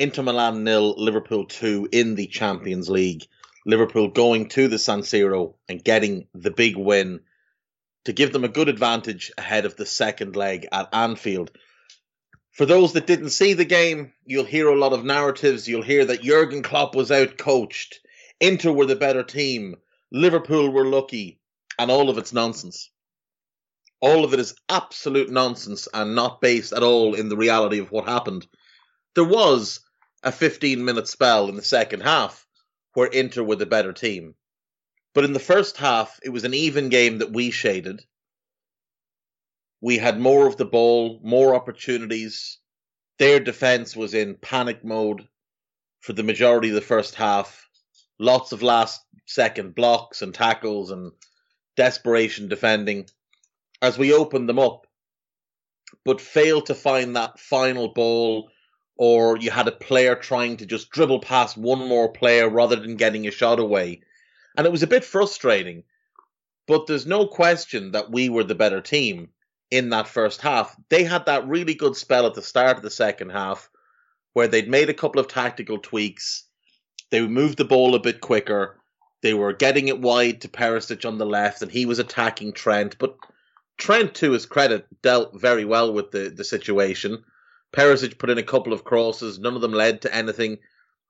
Inter Milan nil, Liverpool 2 in the Champions League. Liverpool going to the San Siro and getting the big win to give them a good advantage ahead of the second leg at Anfield. For those that didn't see the game, you'll hear a lot of narratives. You'll hear that Jurgen Klopp was out coached, Inter were the better team, Liverpool were lucky, and all of it's nonsense. All of it is absolute nonsense and not based at all in the reality of what happened. There was a 15 minute spell in the second half where Inter were the better team. But in the first half, it was an even game that we shaded. We had more of the ball, more opportunities. Their defence was in panic mode for the majority of the first half. Lots of last second blocks and tackles and desperation defending as we opened them up, but failed to find that final ball or you had a player trying to just dribble past one more player rather than getting a shot away. And it was a bit frustrating. But there's no question that we were the better team in that first half. They had that really good spell at the start of the second half where they'd made a couple of tactical tweaks. They moved the ball a bit quicker. They were getting it wide to Perisic on the left, and he was attacking Trent. But Trent, to his credit, dealt very well with the, the situation. Perisic put in a couple of crosses. None of them led to anything.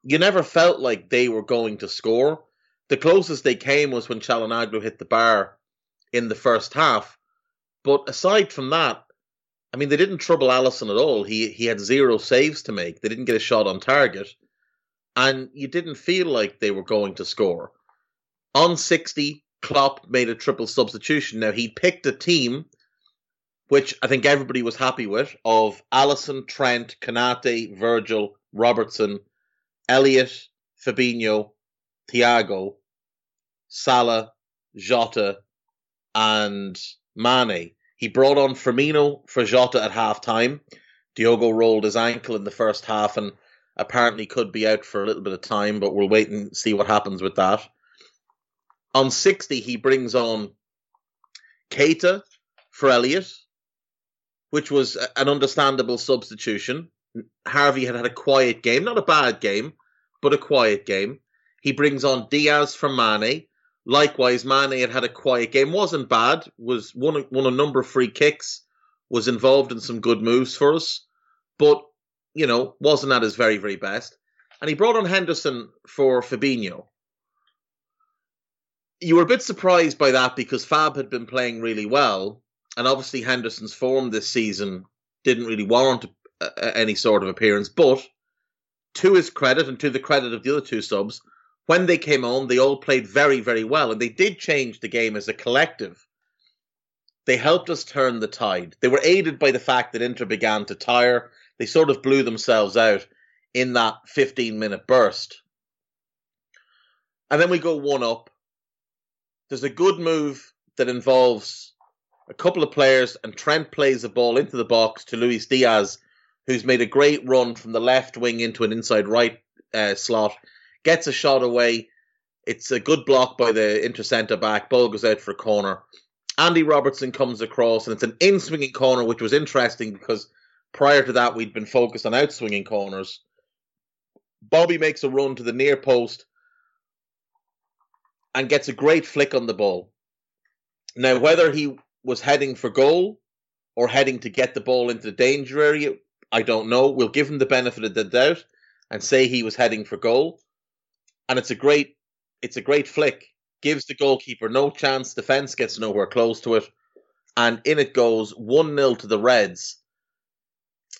You never felt like they were going to score. The closest they came was when Calhanoglu hit the bar in the first half. But aside from that, I mean, they didn't trouble Alisson at all. He he had zero saves to make. They didn't get a shot on target, and you didn't feel like they were going to score. On sixty, Klopp made a triple substitution. Now he picked a team which I think everybody was happy with, of Alisson, Trent, Konate, Virgil, Robertson, Elliott, Fabinho, Thiago, Salah, Jota, and Mane. He brought on Firmino for Jota at half time. Diogo rolled his ankle in the first half and apparently could be out for a little bit of time, but we'll wait and see what happens with that. On 60, he brings on Keita for Elliott, which was an understandable substitution. Harvey had had a quiet game, not a bad game, but a quiet game. He brings on Diaz from Mane. Likewise, Mane had had a quiet game, wasn't bad, was won, won a number of free kicks, was involved in some good moves for us, but, you know, wasn't at his very, very best. And he brought on Henderson for Fabinho. You were a bit surprised by that because Fab had been playing really well, and obviously Henderson's form this season didn't really warrant any sort of appearance. But to his credit and to the credit of the other two subs, when they came on, they all played very, very well, and they did change the game as a collective. They helped us turn the tide. They were aided by the fact that Inter began to tire. They sort of blew themselves out in that 15 minute burst. And then we go one up. There's a good move that involves a couple of players, and Trent plays the ball into the box to Luis Diaz, who's made a great run from the left wing into an inside right uh, slot, gets a shot away. It's a good block by the inter centre back. Ball goes out for a corner. Andy Robertson comes across, and it's an in swinging corner, which was interesting because prior to that we'd been focused on out swinging corners. Bobby makes a run to the near post and gets a great flick on the ball. Now, whether he was heading for goal or heading to get the ball into the danger area. I don't know. We'll give him the benefit of the doubt and say he was heading for goal. And it's a great it's a great flick. Gives the goalkeeper no chance, defence gets nowhere close to it, and in it goes 1 0 to the Reds.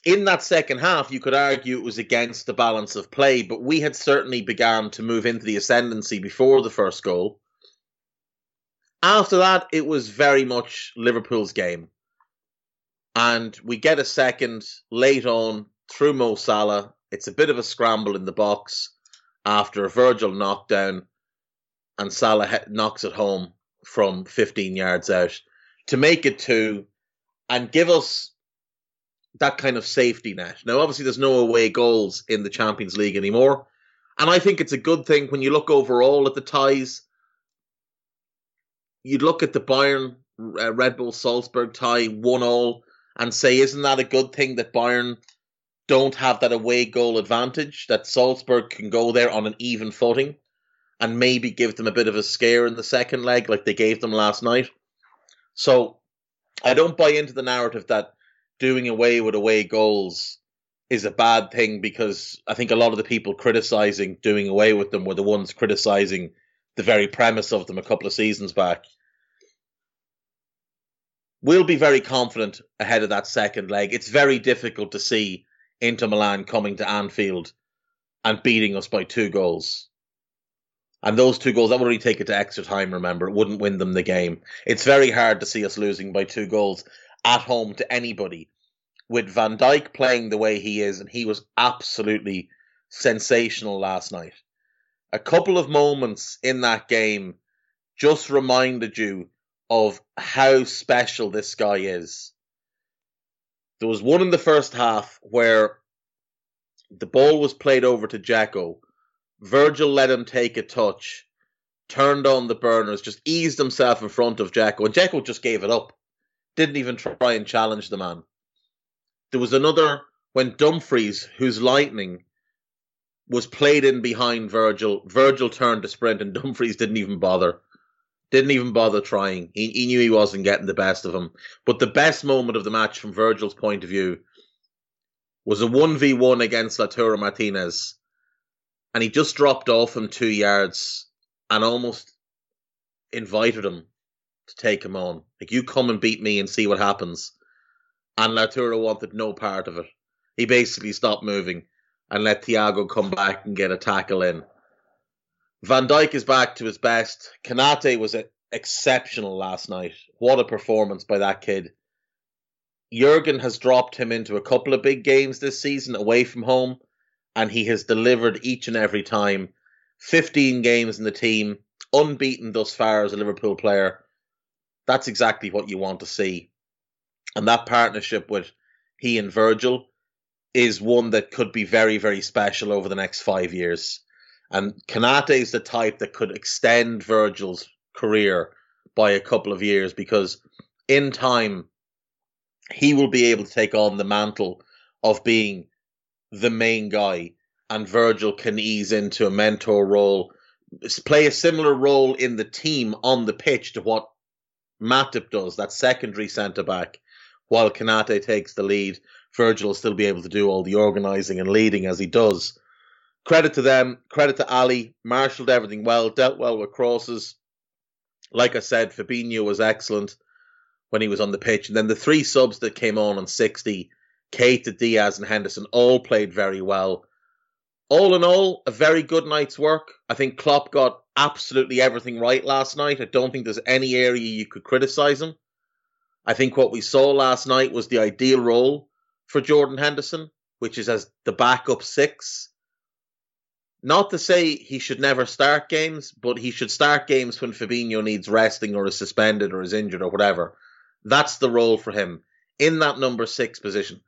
In that second half, you could argue it was against the balance of play, but we had certainly begun to move into the ascendancy before the first goal. After that, it was very much Liverpool's game. And we get a second late on through Mo Salah. It's a bit of a scramble in the box after a Virgil knockdown, and Salah knocks it home from 15 yards out to make it two and give us that kind of safety net. Now, obviously, there's no away goals in the Champions League anymore. And I think it's a good thing when you look overall at the ties you'd look at the Bayern uh, Red Bull Salzburg tie one all and say, isn't that a good thing that Bayern don't have that away goal advantage? That Salzburg can go there on an even footing and maybe give them a bit of a scare in the second leg, like they gave them last night. So I don't buy into the narrative that doing away with away goals is a bad thing because I think a lot of the people criticizing doing away with them were the ones criticizing the very premise of them a couple of seasons back. We'll be very confident ahead of that second leg. It's very difficult to see Inter Milan coming to Anfield and beating us by two goals. And those two goals, that would only take it to extra time, remember. It wouldn't win them the game. It's very hard to see us losing by two goals at home to anybody. With Van Dijk playing the way he is, and he was absolutely sensational last night a couple of moments in that game just reminded you of how special this guy is. There was one in the first half where the ball was played over to Jacko. Virgil let him take a touch, turned on the burners, just eased himself in front of Jacko, and Jacko just gave it up. Didn't even try and challenge the man. There was another when Dumfries, who's lightning, was played in behind Virgil. Virgil turned to sprint, and Dumfries didn't even bother. Didn't even bother trying. He, he knew he wasn't getting the best of him. But the best moment of the match, from Virgil's point of view, was a 1v1 against Lautaro Martinez. And he just dropped off him two yards and almost invited him to take him on. Like, you come and beat me and see what happens. And Lautaro wanted no part of it. He basically stopped moving and let Thiago come back and get a tackle in. Van Dijk is back to his best. Konate was exceptional last night. What a performance by that kid. Jurgen has dropped him into a couple of big games this season away from home, and he has delivered each and every time. 15 games in the team, unbeaten thus far as a Liverpool player. That's exactly what you want to see. And that partnership with he and Virgil is one that could be very, very special over the next five years. And Konate is the type that could extend Virgil's career by a couple of years because in time he will be able to take on the mantle of being the main guy and Virgil can ease into a mentor role, play a similar role in the team on the pitch to what Matip does, that secondary centre back, while Konate takes the lead. Virgil will still be able to do all the organising and leading as he does. Credit to them, credit to Ali, marshalled everything well, dealt well with crosses. Like I said, Fabinho was excellent when he was on the pitch. And then the three subs that came on on 60, Keita, Diaz, and Henderson all played very well. All in all, a very good night's work. I think Klopp got absolutely everything right last night. I don't think there's any area you could criticise him. I think what we saw last night was the ideal role for Jordan Henderson, which is as the backup six. Not to say he should never start games, but he should start games when Fabinho needs resting or is suspended or is injured or whatever. That's the role for him in that number six position.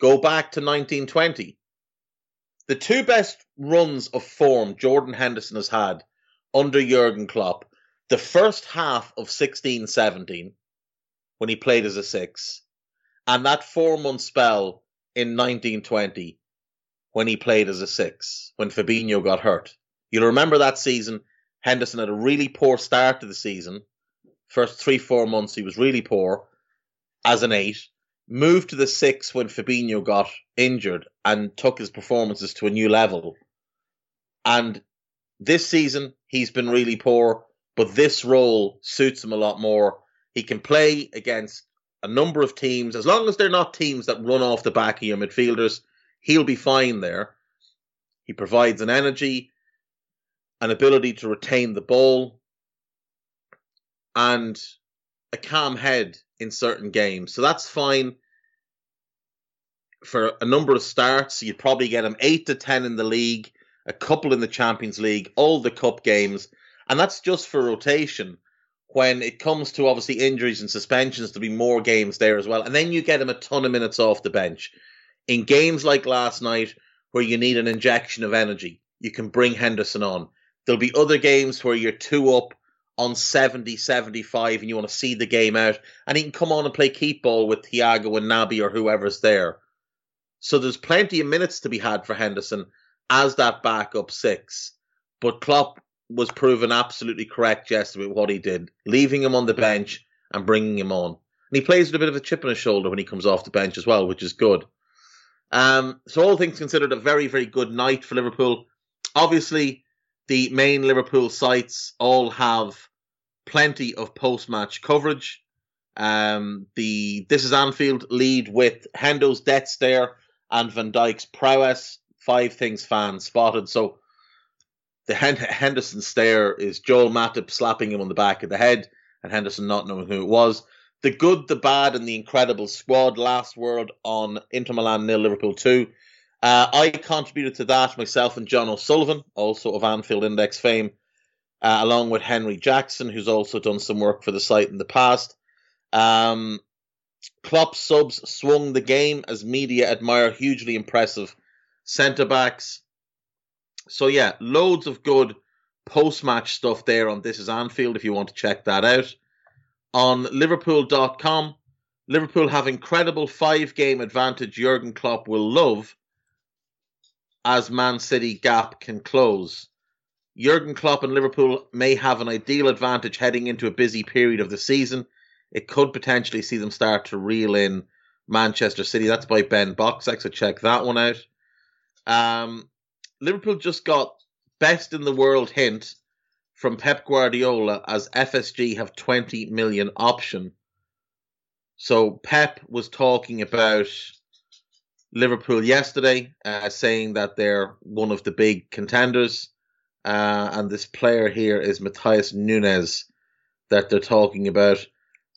Go back to 1920. The two best runs of form Jordan Henderson has had under Jurgen Klopp, the first half of 16 17, when he played as a six, and that four month spell in 1920 when he played as a six, when Fabinho got hurt. You'll remember that season, Henderson had a really poor start to the season. First three, four months, he was really poor as an eight. moved to the six when Fabinho got injured and took his performances to a new level. And this season, he's been really poor, but this role suits him a lot more. He can play against a number of teams, as long as they're not teams that run off the back of your midfielders, he'll be fine there. He provides an energy, an ability to retain the ball, and a calm head in certain games. So that's fine for a number of starts. You'd probably get him eight to ten in the league, a couple in the Champions League, all the cup games, and that's just for rotation. When it comes to obviously injuries and suspensions, there'll be more games there as well. And then you get him a ton of minutes off the bench. In games like last night, where you need an injection of energy, you can bring Henderson on. There'll be other games where you're two up on 70, 75 and you want to see the game out. And he can come on and play keep ball with Thiago and Naby or whoever's there. So there's plenty of minutes to be had for Henderson as that backup six. But Klopp was proven absolutely correct yesterday with what he did, leaving him on the bench and bringing him on. And he plays with a bit of a chip on his shoulder when he comes off the bench as well, which is good. Um, so all things considered, a very, very good night for Liverpool. Obviously, the main Liverpool sites all have plenty of post-match coverage. Um, the This is Anfield lead with Hendo's death stare and Van Dijk's prowess. Five things fans spotted. So the Henderson stare is Joel Matip slapping him on the back of the head and Henderson not knowing who it was. The good, the bad, and the incredible squad. Last word on Inter Milan nil, Liverpool two. Uh, I contributed to that myself and John O'Sullivan, also of Anfield Index fame, uh, along with Henry Jackson, who's also done some work for the site in the past. Um, Klopp subs swung the game as media admire hugely impressive centre backs. So yeah, loads of good post match stuff there on This Is Anfield if you want to check that out. On Liverpool.com, Liverpool have incredible five game advantage Jurgen Klopp will love as Man City gap can close. Jurgen Klopp and Liverpool may have an ideal advantage heading into a busy period of the season. It could potentially see them start to reel in Manchester City. That's by Ben Boxx, so check that one out. Um, Liverpool just got best in the world hint from Pep Guardiola as FSG have 20 million option. So Pep was talking about Liverpool yesterday, uh, saying that they're one of the big contenders. Uh, and this player here is Matheus Nunes that they're talking about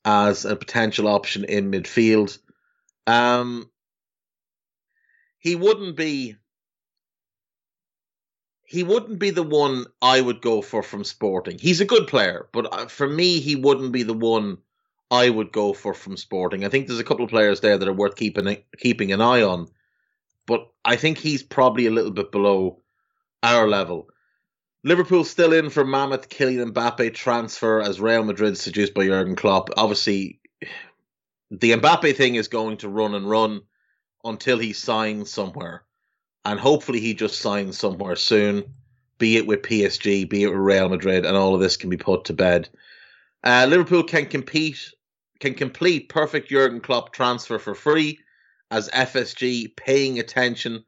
as a potential option in midfield. Um, he wouldn't be he wouldn't be the one I would go for from Sporting. He's a good player, but uh, for me, he wouldn't be the one I would go for from Sporting. I think there's a couple of players there that are worth keeping keeping an eye on, but I think he's probably a little bit below our level. Liverpool still in for Mammoth Kylian Mbappe transfer as Real Madrid seduced by Jurgen Klopp. Obviously, the Mbappe thing is going to run and run until he signs somewhere and hopefully he just signs somewhere soon, be it with PSG, be it with Real Madrid, and all of this can be put to bed. Uh, Liverpool can compete, can complete perfect Jurgen Klopp transfer for free as FSG paying attention.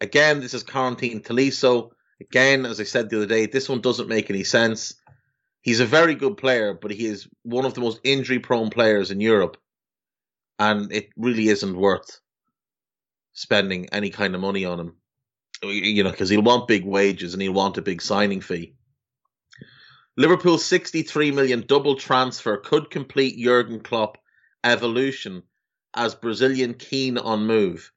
Again, this is Corentin Tolisso. Again, as I said the other day, this one doesn't make any sense. He's a very good player, but he is one of the most injury prone players in Europe. And it really isn't worth spending any kind of money on him. You know, because he'll want big wages and he'll want a big signing fee. Liverpool's 63 million double transfer could complete Jurgen Klopp evolution as Brazilian keen on move.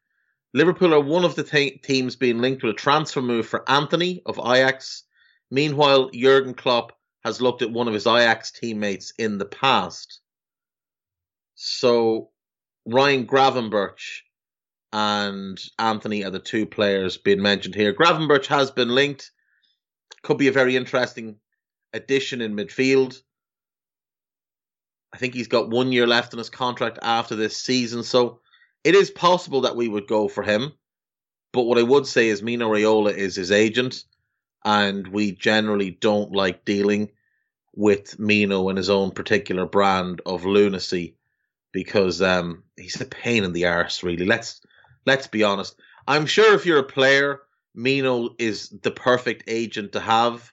Liverpool are one of the teams being linked with a transfer move for Antony of Ajax. Meanwhile, Jurgen Klopp has looked at one of his Ajax teammates in the past. So Ryan Gravenberch and Antony are the two players being mentioned here. Gravenberch has been linked. Could be a very interesting addition in midfield. I think he's got one year left on his contract after this season, so it is possible that we would go for him. But what I would say is Mino Raiola is his agent, and we generally don't like dealing with Mino and his own particular brand of lunacy because um, he's a pain in the arse. Really, let's let's be honest. I'm sure if you're a player, Mino is the perfect agent to have,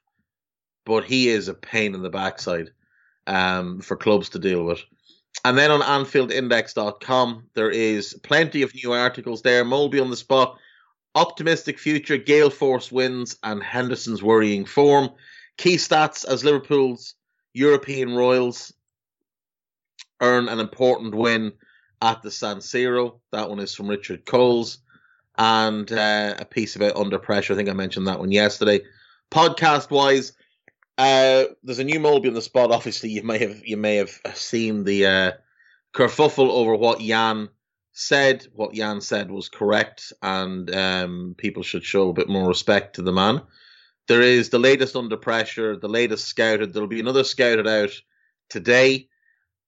but he is a pain in the backside um, for clubs to deal with. And then on AnfieldIndex.com, there is plenty of new articles there. Molby on the spot, optimistic future, Gale Force wins, and Henderson's worrying form. Key stats as Liverpool's European Royals earn an important win at the San Siro. That one is from Richard Coles. And uh, a piece about under pressure. I think I mentioned that one yesterday. Podcast wise, uh, there's a new Molby on the spot. Obviously, you may have you may have seen the uh, kerfuffle over what Jan said. What Jan said was correct, and um, people should show a bit more respect to the man. There is the latest under pressure, the latest scouted. There'll be another scouted out today,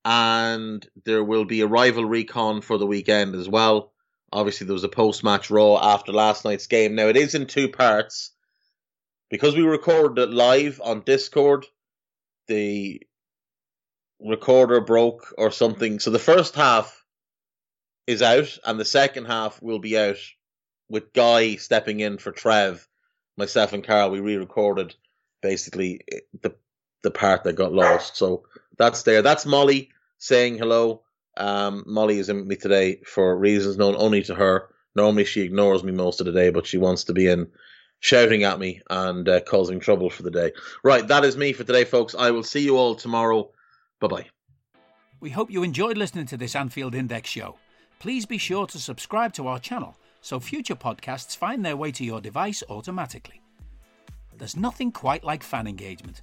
and there will be a rival recon for the weekend as well. Obviously, there was a post match Raw after last night's game. Now, it is in two parts because we recorded it live on Discord, the recorder broke or something. So the first half is out, and the second half will be out with Guy stepping in for Trev. Myself and Carl, we re-recorded basically the the part that got lost. So that's there. That's Molly saying hello. Um, Molly is in with me today for reasons known only to her. Normally she ignores me most of the day, but she wants to be in shouting at me and uh, causing trouble for the day. Right, that is me for today, folks. I will see you all tomorrow. Bye bye. We hope you enjoyed listening to this Anfield Index show. Please be sure to subscribe to our channel so future podcasts find their way to your device automatically. There's nothing quite like fan engagement,